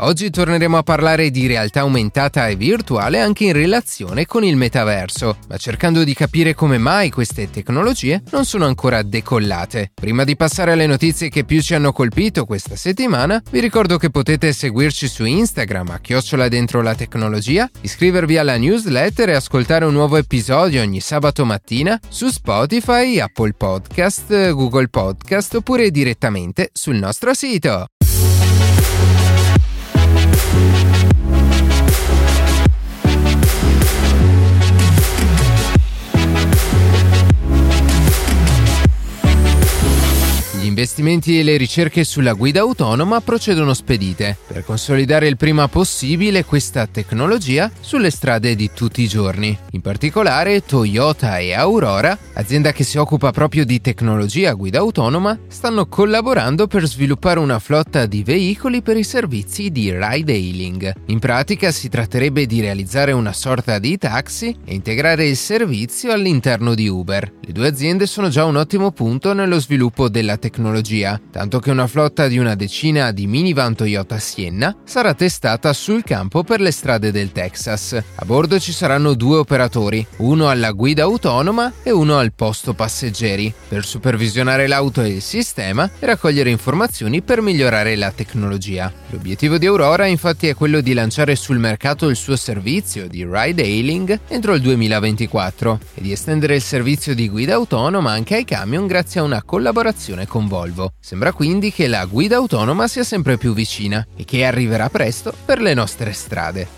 Oggi torneremo a parlare di realtà aumentata e virtuale anche in relazione con il metaverso, ma cercando di capire come mai queste tecnologie non sono ancora decollate. Prima di passare alle notizie che più ci hanno colpito questa settimana, vi ricordo che potete seguirci su Instagram a chiocciola dentro la tecnologia, iscrivervi alla newsletter e ascoltare un nuovo episodio ogni sabato mattina su Spotify, Apple Podcast, Google Podcast oppure direttamente sul nostro sito. Investimenti e le ricerche sulla guida autonoma procedono spedite per consolidare il prima possibile questa tecnologia sulle strade di tutti i giorni. In particolare Toyota e Aurora, azienda che si occupa proprio di tecnologia guida autonoma, stanno collaborando per sviluppare una flotta di veicoli per i servizi di ride hailing. In pratica si tratterebbe di realizzare una sorta di taxi e integrare il servizio all'interno di Uber. Le due aziende sono già un ottimo punto nello sviluppo della tecnologia tecnologia, tanto che una flotta di una decina di minivan Toyota Sienna sarà testata sul campo per le strade del Texas. A bordo ci saranno due operatori, uno alla guida autonoma e uno al posto passeggeri, per supervisionare l'auto e il sistema e raccogliere informazioni per migliorare la tecnologia. L'obiettivo di Aurora infatti è quello di lanciare sul mercato il suo servizio di ride hailing entro il 2024 e di estendere il servizio di guida autonoma anche ai camion grazie a una collaborazione con Volvo. Volvo. Sembra quindi che la guida autonoma sia sempre più vicina e che arriverà presto per le nostre strade.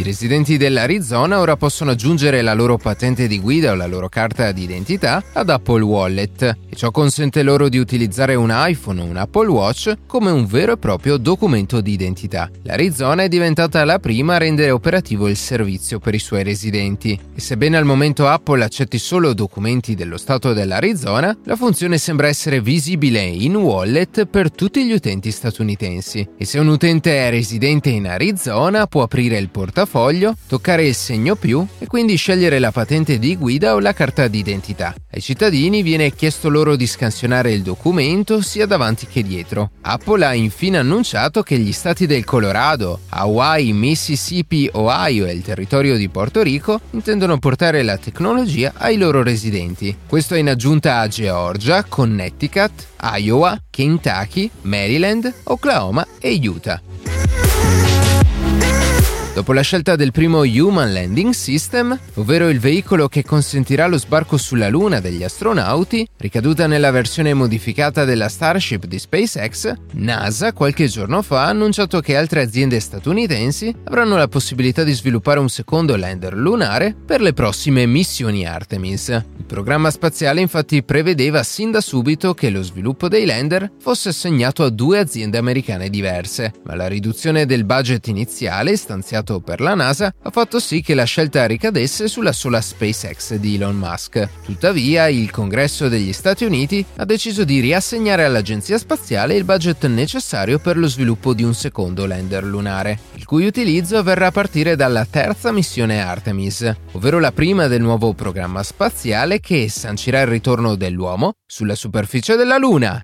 I residenti dell'Arizona ora possono aggiungere la loro patente di guida o la loro carta d'identità ad Apple Wallet. E ciò consente loro di utilizzare un iPhone o un Apple Watch come un vero e proprio documento di identità. L'Arizona è diventata la prima a rendere operativo il servizio per i suoi residenti. E sebbene al momento Apple accetti solo documenti dello stato dell'Arizona, la funzione sembra essere visibile in wallet per tutti gli utenti statunitensi. E se un utente è residente in Arizona può aprire il portafoglio portafoglio, toccare il segno più e quindi scegliere la patente di guida o la carta d'identità. Ai cittadini viene chiesto loro di scansionare il documento sia davanti che dietro. Apple ha infine annunciato che gli stati del Colorado, Hawaii, Mississippi, Ohio e il territorio di Porto Rico intendono portare la tecnologia ai loro residenti. Questo in aggiunta a Georgia, Connecticut, Iowa, Kentucky, Maryland, Oklahoma e Utah. Dopo la scelta del primo Human Landing System, ovvero il veicolo che consentirà lo sbarco sulla Luna degli astronauti, ricaduta nella versione modificata della Starship di SpaceX, NASA qualche giorno fa ha annunciato che altre aziende statunitensi avranno la possibilità di sviluppare un secondo lander lunare per le prossime missioni Artemis. Il programma spaziale infatti prevedeva sin da subito che lo sviluppo dei lander fosse assegnato a due aziende americane diverse, ma la riduzione del budget iniziale stanziato iniziato per la NASA ha fatto sì che la scelta ricadesse sulla sola SpaceX di Elon Musk. Tuttavia, il Congresso degli Stati Uniti ha deciso di riassegnare all'Agenzia Spaziale il budget necessario per lo sviluppo di un secondo lander lunare, il cui utilizzo avverrà a partire dalla terza missione Artemis, ovvero la prima del nuovo programma spaziale che sancirà il ritorno dell'uomo sulla superficie della Luna.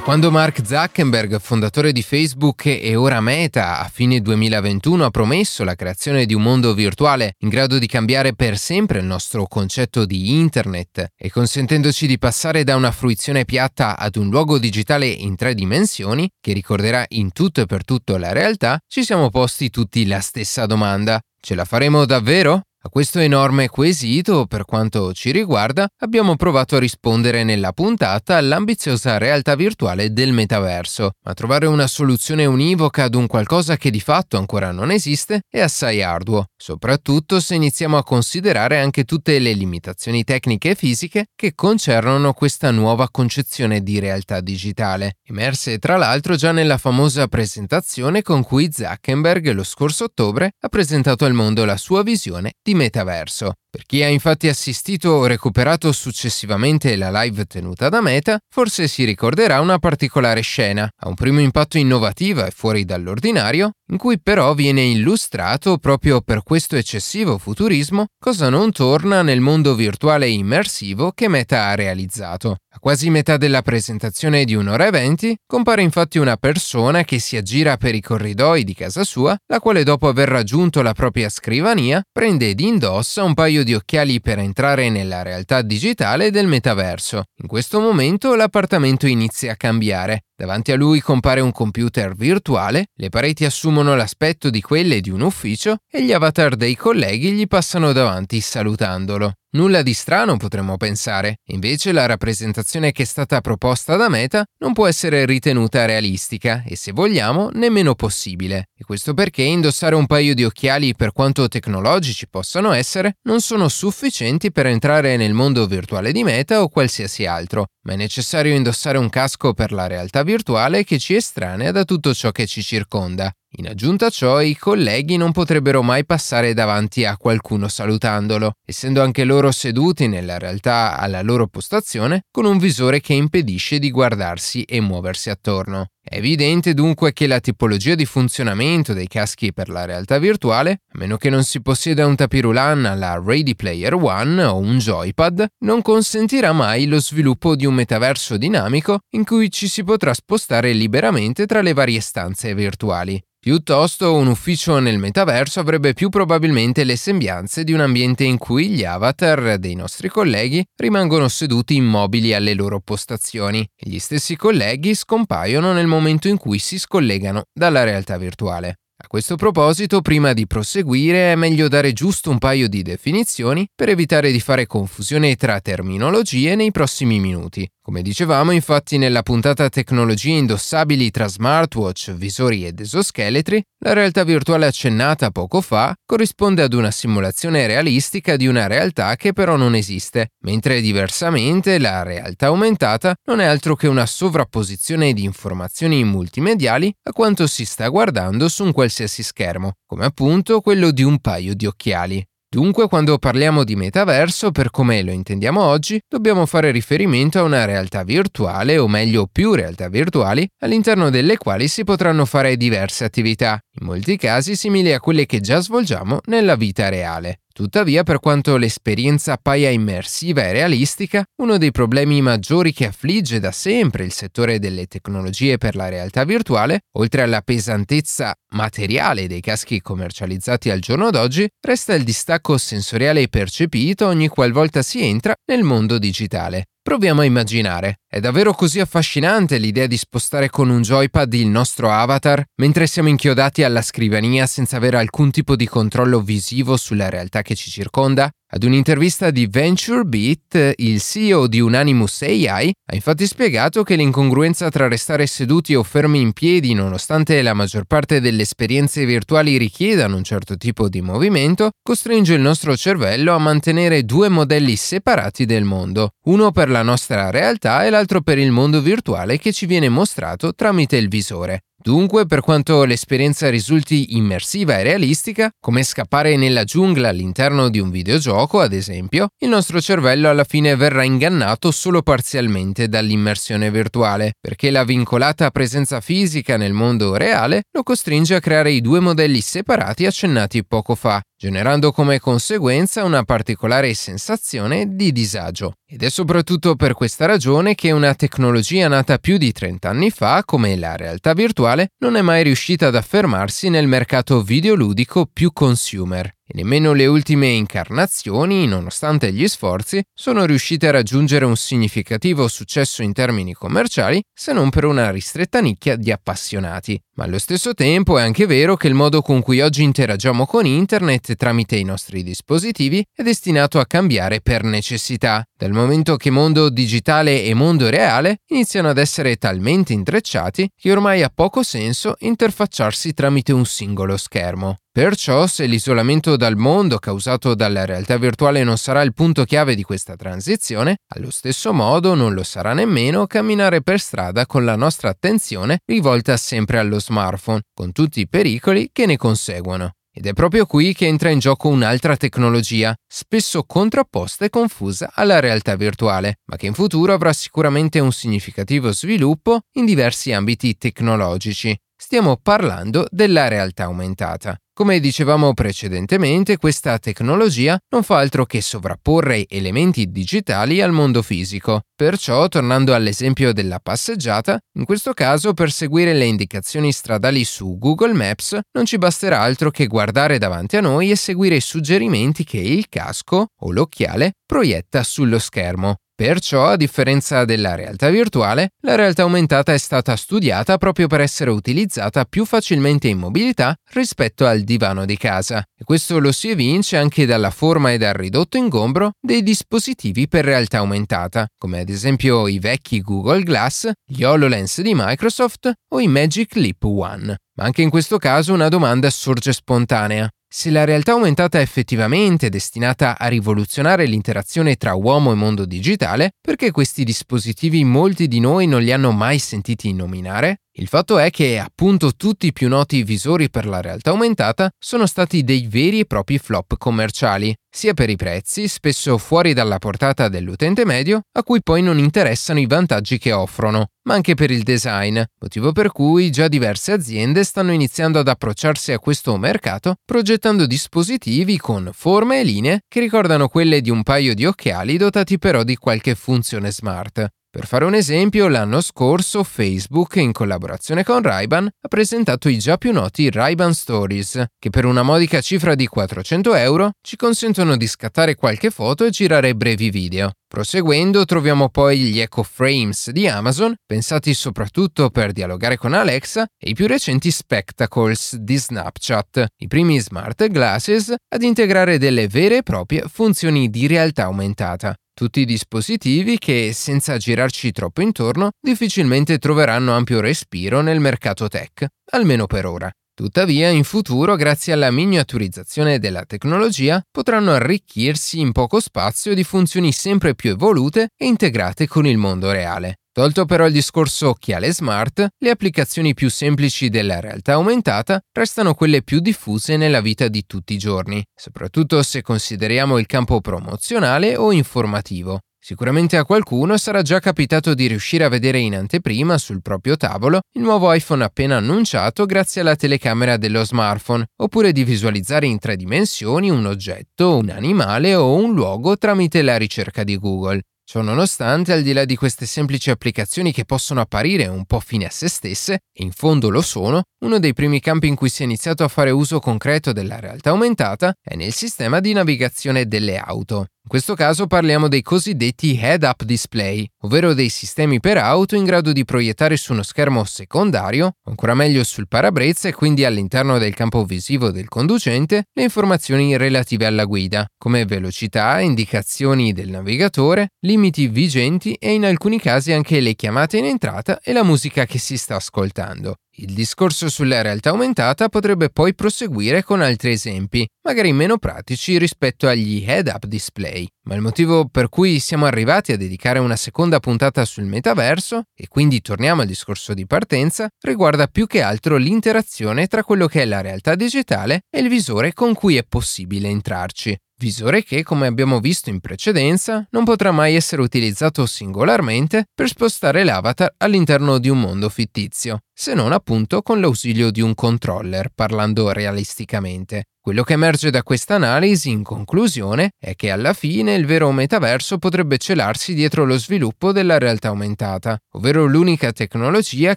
Quando Mark Zuckerberg, fondatore di Facebook e ora Meta, a fine 2021 ha promesso la creazione di un mondo virtuale in grado di cambiare per sempre il nostro concetto di Internet e consentendoci di passare da una fruizione piatta ad un luogo digitale in tre dimensioni, che ricorderà in tutto e per tutto la realtà, ci siamo posti tutti la stessa domanda. Ce la faremo davvero? A questo enorme quesito, per quanto ci riguarda, abbiamo provato a rispondere nella puntata all'ambiziosa realtà virtuale del metaverso, ma trovare una soluzione univoca ad un qualcosa che di fatto ancora non esiste è assai arduo, soprattutto se iniziamo a considerare anche tutte le limitazioni tecniche e fisiche che concernono questa nuova concezione di realtà digitale, emerse tra l'altro già nella famosa presentazione con cui Zuckerberg lo scorso ottobre ha presentato al mondo la sua visione di metaverso. Per chi ha infatti assistito o recuperato successivamente la live tenuta da Meta, forse si ricorderà una particolare scena, a un primo impatto innovativa e fuori dall'ordinario, in cui però viene illustrato proprio per questo eccessivo futurismo cosa non torna nel mondo virtuale immersivo che Meta ha realizzato. A quasi metà della presentazione di un'ora e venti compare infatti una persona che si aggira per i corridoi di casa sua, la quale dopo aver raggiunto la propria scrivania prende ed indossa un paio di occhiali per entrare nella realtà digitale del metaverso. In questo momento l'appartamento inizia a cambiare. Davanti a lui compare un computer virtuale, le pareti assumono l'aspetto di quelle di un ufficio e gli avatar dei colleghi gli passano davanti salutandolo. Nulla di strano potremmo pensare, invece la rappresentazione che è stata proposta da Meta non può essere ritenuta realistica e se vogliamo nemmeno possibile. E questo perché indossare un paio di occhiali per quanto tecnologici possano essere non sono sufficienti per entrare nel mondo virtuale di Meta o qualsiasi altro, ma è necessario indossare un casco per la realtà virtuale che ci estranea da tutto ciò che ci circonda. In aggiunta a ciò, i colleghi non potrebbero mai passare davanti a qualcuno salutandolo, essendo anche loro seduti nella realtà alla loro postazione con un visore che impedisce di guardarsi e muoversi attorno. È evidente dunque che la tipologia di funzionamento dei caschi per la realtà virtuale, a meno che non si possieda un tapirulan alla Ready Player One o un joypad, non consentirà mai lo sviluppo di un metaverso dinamico in cui ci si potrà spostare liberamente tra le varie stanze virtuali. Piuttosto un ufficio nel metaverso avrebbe più probabilmente le sembianze di un ambiente in cui gli avatar dei nostri colleghi rimangono seduti immobili alle loro postazioni e gli stessi colleghi scompaiono nel momento in cui si scollegano dalla realtà virtuale. A questo proposito, prima di proseguire, è meglio dare giusto un paio di definizioni per evitare di fare confusione tra terminologie nei prossimi minuti. Come dicevamo, infatti, nella puntata Tecnologie indossabili tra smartwatch, visori ed esoscheletri, la realtà virtuale accennata poco fa corrisponde ad una simulazione realistica di una realtà che però non esiste, mentre diversamente la realtà aumentata non è altro che una sovrapposizione di informazioni multimediali a quanto si sta guardando su un qualsiasi schermo, come appunto quello di un paio di occhiali. Dunque, quando parliamo di metaverso, per come lo intendiamo oggi, dobbiamo fare riferimento a una realtà virtuale, o meglio più realtà virtuali, all'interno delle quali si potranno fare diverse attività, in molti casi simili a quelle che già svolgiamo nella vita reale. Tuttavia, per quanto l'esperienza appaia immersiva e realistica, uno dei problemi maggiori che affligge da sempre il settore delle tecnologie per la realtà virtuale, oltre alla pesantezza materiale dei caschi commercializzati al giorno d'oggi, resta il distacco sensoriale percepito ogni qualvolta si entra nel mondo digitale. Proviamo a immaginare. È davvero così affascinante l'idea di spostare con un joypad il nostro avatar mentre siamo inchiodati alla scrivania senza avere alcun tipo di controllo visivo sulla realtà che ci circonda? Ad un'intervista di VentureBeat, il CEO di Unanimous AI ha infatti spiegato che l'incongruenza tra restare seduti o fermi in piedi nonostante la maggior parte delle esperienze virtuali richiedano un certo tipo di movimento, costringe il nostro cervello a mantenere due modelli separati del mondo, uno per la nostra realtà e l'altro per il mondo virtuale che ci viene mostrato tramite il visore. Dunque, per quanto l'esperienza risulti immersiva e realistica, come scappare nella giungla all'interno di un videogioco, ad esempio, il nostro cervello alla fine verrà ingannato solo parzialmente dall'immersione virtuale, perché la vincolata presenza fisica nel mondo reale lo costringe a creare i due modelli separati accennati poco fa, generando come conseguenza una particolare sensazione di disagio. Ed è soprattutto per questa ragione che una tecnologia nata più di 30 anni fa, come la realtà virtuale, non è mai riuscita ad affermarsi nel mercato videoludico più consumer. E nemmeno le ultime incarnazioni, nonostante gli sforzi, sono riuscite a raggiungere un significativo successo in termini commerciali se non per una ristretta nicchia di appassionati. Ma allo stesso tempo è anche vero che il modo con cui oggi interagiamo con Internet tramite i nostri dispositivi è destinato a cambiare per necessità, dal momento che mondo digitale e mondo reale iniziano ad essere talmente intrecciati che ormai ha poco senso interfacciarsi tramite un singolo schermo. Perciò, se l'isolamento dal mondo causato dalla realtà virtuale non sarà il punto chiave di questa transizione, allo stesso modo non lo sarà nemmeno camminare per strada con la nostra attenzione rivolta sempre allo smartphone, con tutti i pericoli che ne conseguono. Ed è proprio qui che entra in gioco un'altra tecnologia, spesso contrapposta e confusa alla realtà virtuale, ma che in futuro avrà sicuramente un significativo sviluppo in diversi ambiti tecnologici. Stiamo parlando della realtà aumentata. Come dicevamo precedentemente, questa tecnologia non fa altro che sovrapporre elementi digitali al mondo fisico. Perciò, tornando all'esempio della passeggiata, in questo caso per seguire le indicazioni stradali su Google Maps non ci basterà altro che guardare davanti a noi e seguire i suggerimenti che il casco o l'occhiale proietta sullo schermo. Perciò, a differenza della realtà virtuale, la realtà aumentata è stata studiata proprio per essere utilizzata più facilmente in mobilità rispetto al divano di casa. E questo lo si evince anche dalla forma e dal ridotto ingombro dei dispositivi per realtà aumentata, come ad esempio i vecchi Google Glass, gli HoloLens di Microsoft o i Magic Leap One. Ma anche in questo caso una domanda sorge spontanea. Se la realtà aumentata è effettivamente destinata a rivoluzionare l'interazione tra uomo e mondo digitale, perché questi dispositivi molti di noi non li hanno mai sentiti nominare? Il fatto è che appunto tutti i più noti visori per la realtà aumentata sono stati dei veri e propri flop commerciali, sia per i prezzi, spesso fuori dalla portata dell'utente medio, a cui poi non interessano i vantaggi che offrono, ma anche per il design, motivo per cui già diverse aziende stanno iniziando ad approcciarsi a questo mercato progettando dispositivi con forme e linee che ricordano quelle di un paio di occhiali dotati però di qualche funzione smart. Per fare un esempio, l'anno scorso Facebook, in collaborazione con Ray-Ban, ha presentato i già più noti Ray-Ban Stories, che per una modica cifra di 400 euro ci consentono di scattare qualche foto e girare brevi video. Proseguendo troviamo poi gli Echo Frames di Amazon, pensati soprattutto per dialogare con Alexa, e i più recenti Spectacles di Snapchat, i primi smart glasses ad integrare delle vere e proprie funzioni di realtà aumentata. Tutti dispositivi che, senza girarci troppo intorno, difficilmente troveranno ampio respiro nel mercato tech, almeno per ora. Tuttavia, in futuro, grazie alla miniaturizzazione della tecnologia, potranno arricchirsi in poco spazio di funzioni sempre più evolute e integrate con il mondo reale. Tolto però il discorso occhiale smart, le applicazioni più semplici della realtà aumentata restano quelle più diffuse nella vita di tutti i giorni, soprattutto se consideriamo il campo promozionale o informativo. Sicuramente a qualcuno sarà già capitato di riuscire a vedere in anteprima sul proprio tavolo il nuovo iPhone appena annunciato grazie alla telecamera dello smartphone, oppure di visualizzare in tre dimensioni un oggetto, un animale o un luogo tramite la ricerca di Google. Ciononostante, al di là di queste semplici applicazioni che possono apparire un po' fine a se stesse, e in fondo lo sono, uno dei primi campi in cui si è iniziato a fare uso concreto della realtà aumentata è nel sistema di navigazione delle auto. Questo caso parliamo dei cosiddetti head-up display, ovvero dei sistemi per auto in grado di proiettare su uno schermo secondario, ancora meglio sul parabrezza e quindi all'interno del campo visivo del conducente, le informazioni relative alla guida, come velocità, indicazioni del navigatore, limiti vigenti e in alcuni casi anche le chiamate in entrata e la musica che si sta ascoltando. Il discorso sulla realtà aumentata potrebbe poi proseguire con altri esempi, magari meno pratici rispetto agli head-up display, ma il motivo per cui siamo arrivati a dedicare una seconda puntata sul metaverso, e quindi torniamo al discorso di partenza, riguarda più che altro l'interazione tra quello che è la realtà digitale e il visore con cui è possibile entrarci visore che, come abbiamo visto in precedenza, non potrà mai essere utilizzato singolarmente per spostare l'avatar all'interno di un mondo fittizio, se non appunto con l'ausilio di un controller, parlando realisticamente. Quello che emerge da questa analisi, in conclusione, è che alla fine il vero metaverso potrebbe celarsi dietro lo sviluppo della realtà aumentata, ovvero l'unica tecnologia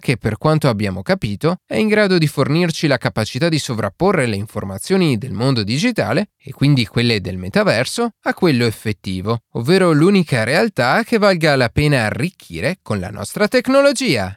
che, per quanto abbiamo capito, è in grado di fornirci la capacità di sovrapporre le informazioni del mondo digitale, e quindi quelle del metaverso, a quello effettivo, ovvero l'unica realtà che valga la pena arricchire con la nostra tecnologia.